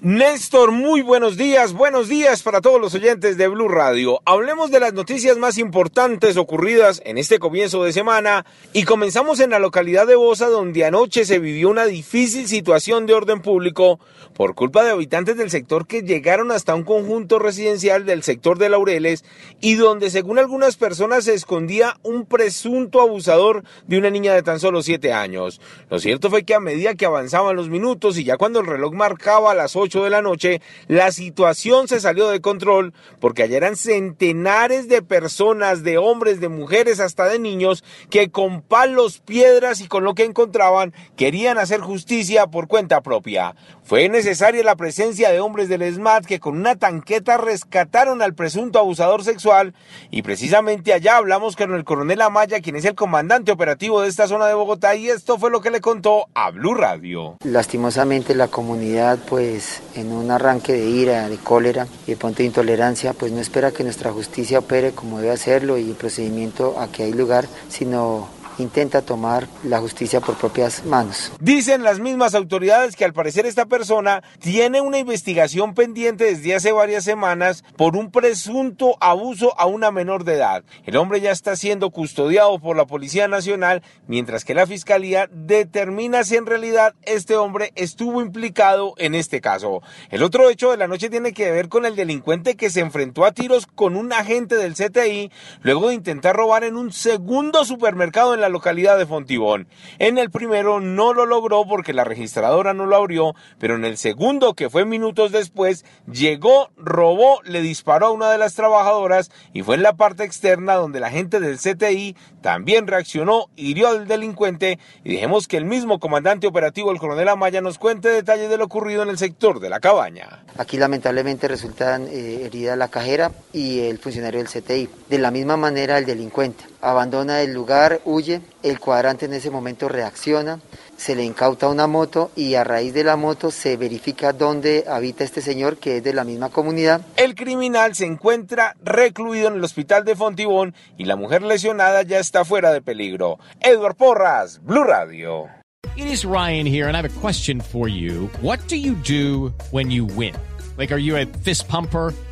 Néstor, muy buenos días. Buenos días para todos los oyentes de Blue Radio. Hablemos de las noticias más importantes ocurridas en este comienzo de semana y comenzamos en la localidad de Bosa donde anoche se vivió una difícil situación de orden público por culpa de habitantes del sector que llegaron hasta un conjunto residencial del sector de Laureles y donde según algunas personas se escondía un presunto abusador de una niña de tan solo 7 años. Lo cierto fue que a medida que avanzaban los minutos y ya cuando el reloj marcaba las 8 de la noche, la situación se salió de control porque allá eran centenares de personas, de hombres, de mujeres, hasta de niños, que con palos, piedras y con lo que encontraban querían hacer justicia por cuenta propia. Fue necesaria la presencia de hombres del SMAT que con una tanqueta rescataron al presunto abusador sexual y precisamente allá hablamos con el coronel Amaya, quien es el comandante operativo de esta zona de Bogotá y esto fue lo que le contó a Blue Radio. Lastimosamente la comunidad pues en un arranque de ira, de cólera y de punto de intolerancia pues no espera que nuestra justicia opere como debe hacerlo y el procedimiento a que hay lugar, sino intenta tomar la justicia por propias manos. Dicen las mismas autoridades que al parecer esta persona tiene una investigación pendiente desde hace varias semanas por un presunto abuso a una menor de edad. El hombre ya está siendo custodiado por la Policía Nacional, mientras que la Fiscalía determina si en realidad este hombre estuvo implicado en este caso. El otro hecho de la noche tiene que ver con el delincuente que se enfrentó a tiros con un agente del CTI luego de intentar robar en un segundo supermercado en localidad de Fontibón. En el primero no lo logró porque la registradora no lo abrió, pero en el segundo, que fue minutos después, llegó, robó, le disparó a una de las trabajadoras y fue en la parte externa donde la gente del CTI también reaccionó, hirió al delincuente y dejemos que el mismo comandante operativo, el coronel Amaya, nos cuente detalles de lo ocurrido en el sector de la cabaña. Aquí lamentablemente resultan eh, herida la cajera y el funcionario del CTI. De la misma manera el delincuente abandona el lugar, huye, el cuadrante en ese momento reacciona, se le incauta una moto y a raíz de la moto se verifica dónde habita este señor que es de la misma comunidad. El criminal se encuentra recluido en el hospital de Fontibón y la mujer lesionada ya está fuera de peligro. Edward Porras, Blue Radio. It is Ryan here and I have a question for you. What do you do when you win? Like are you a fist pumper?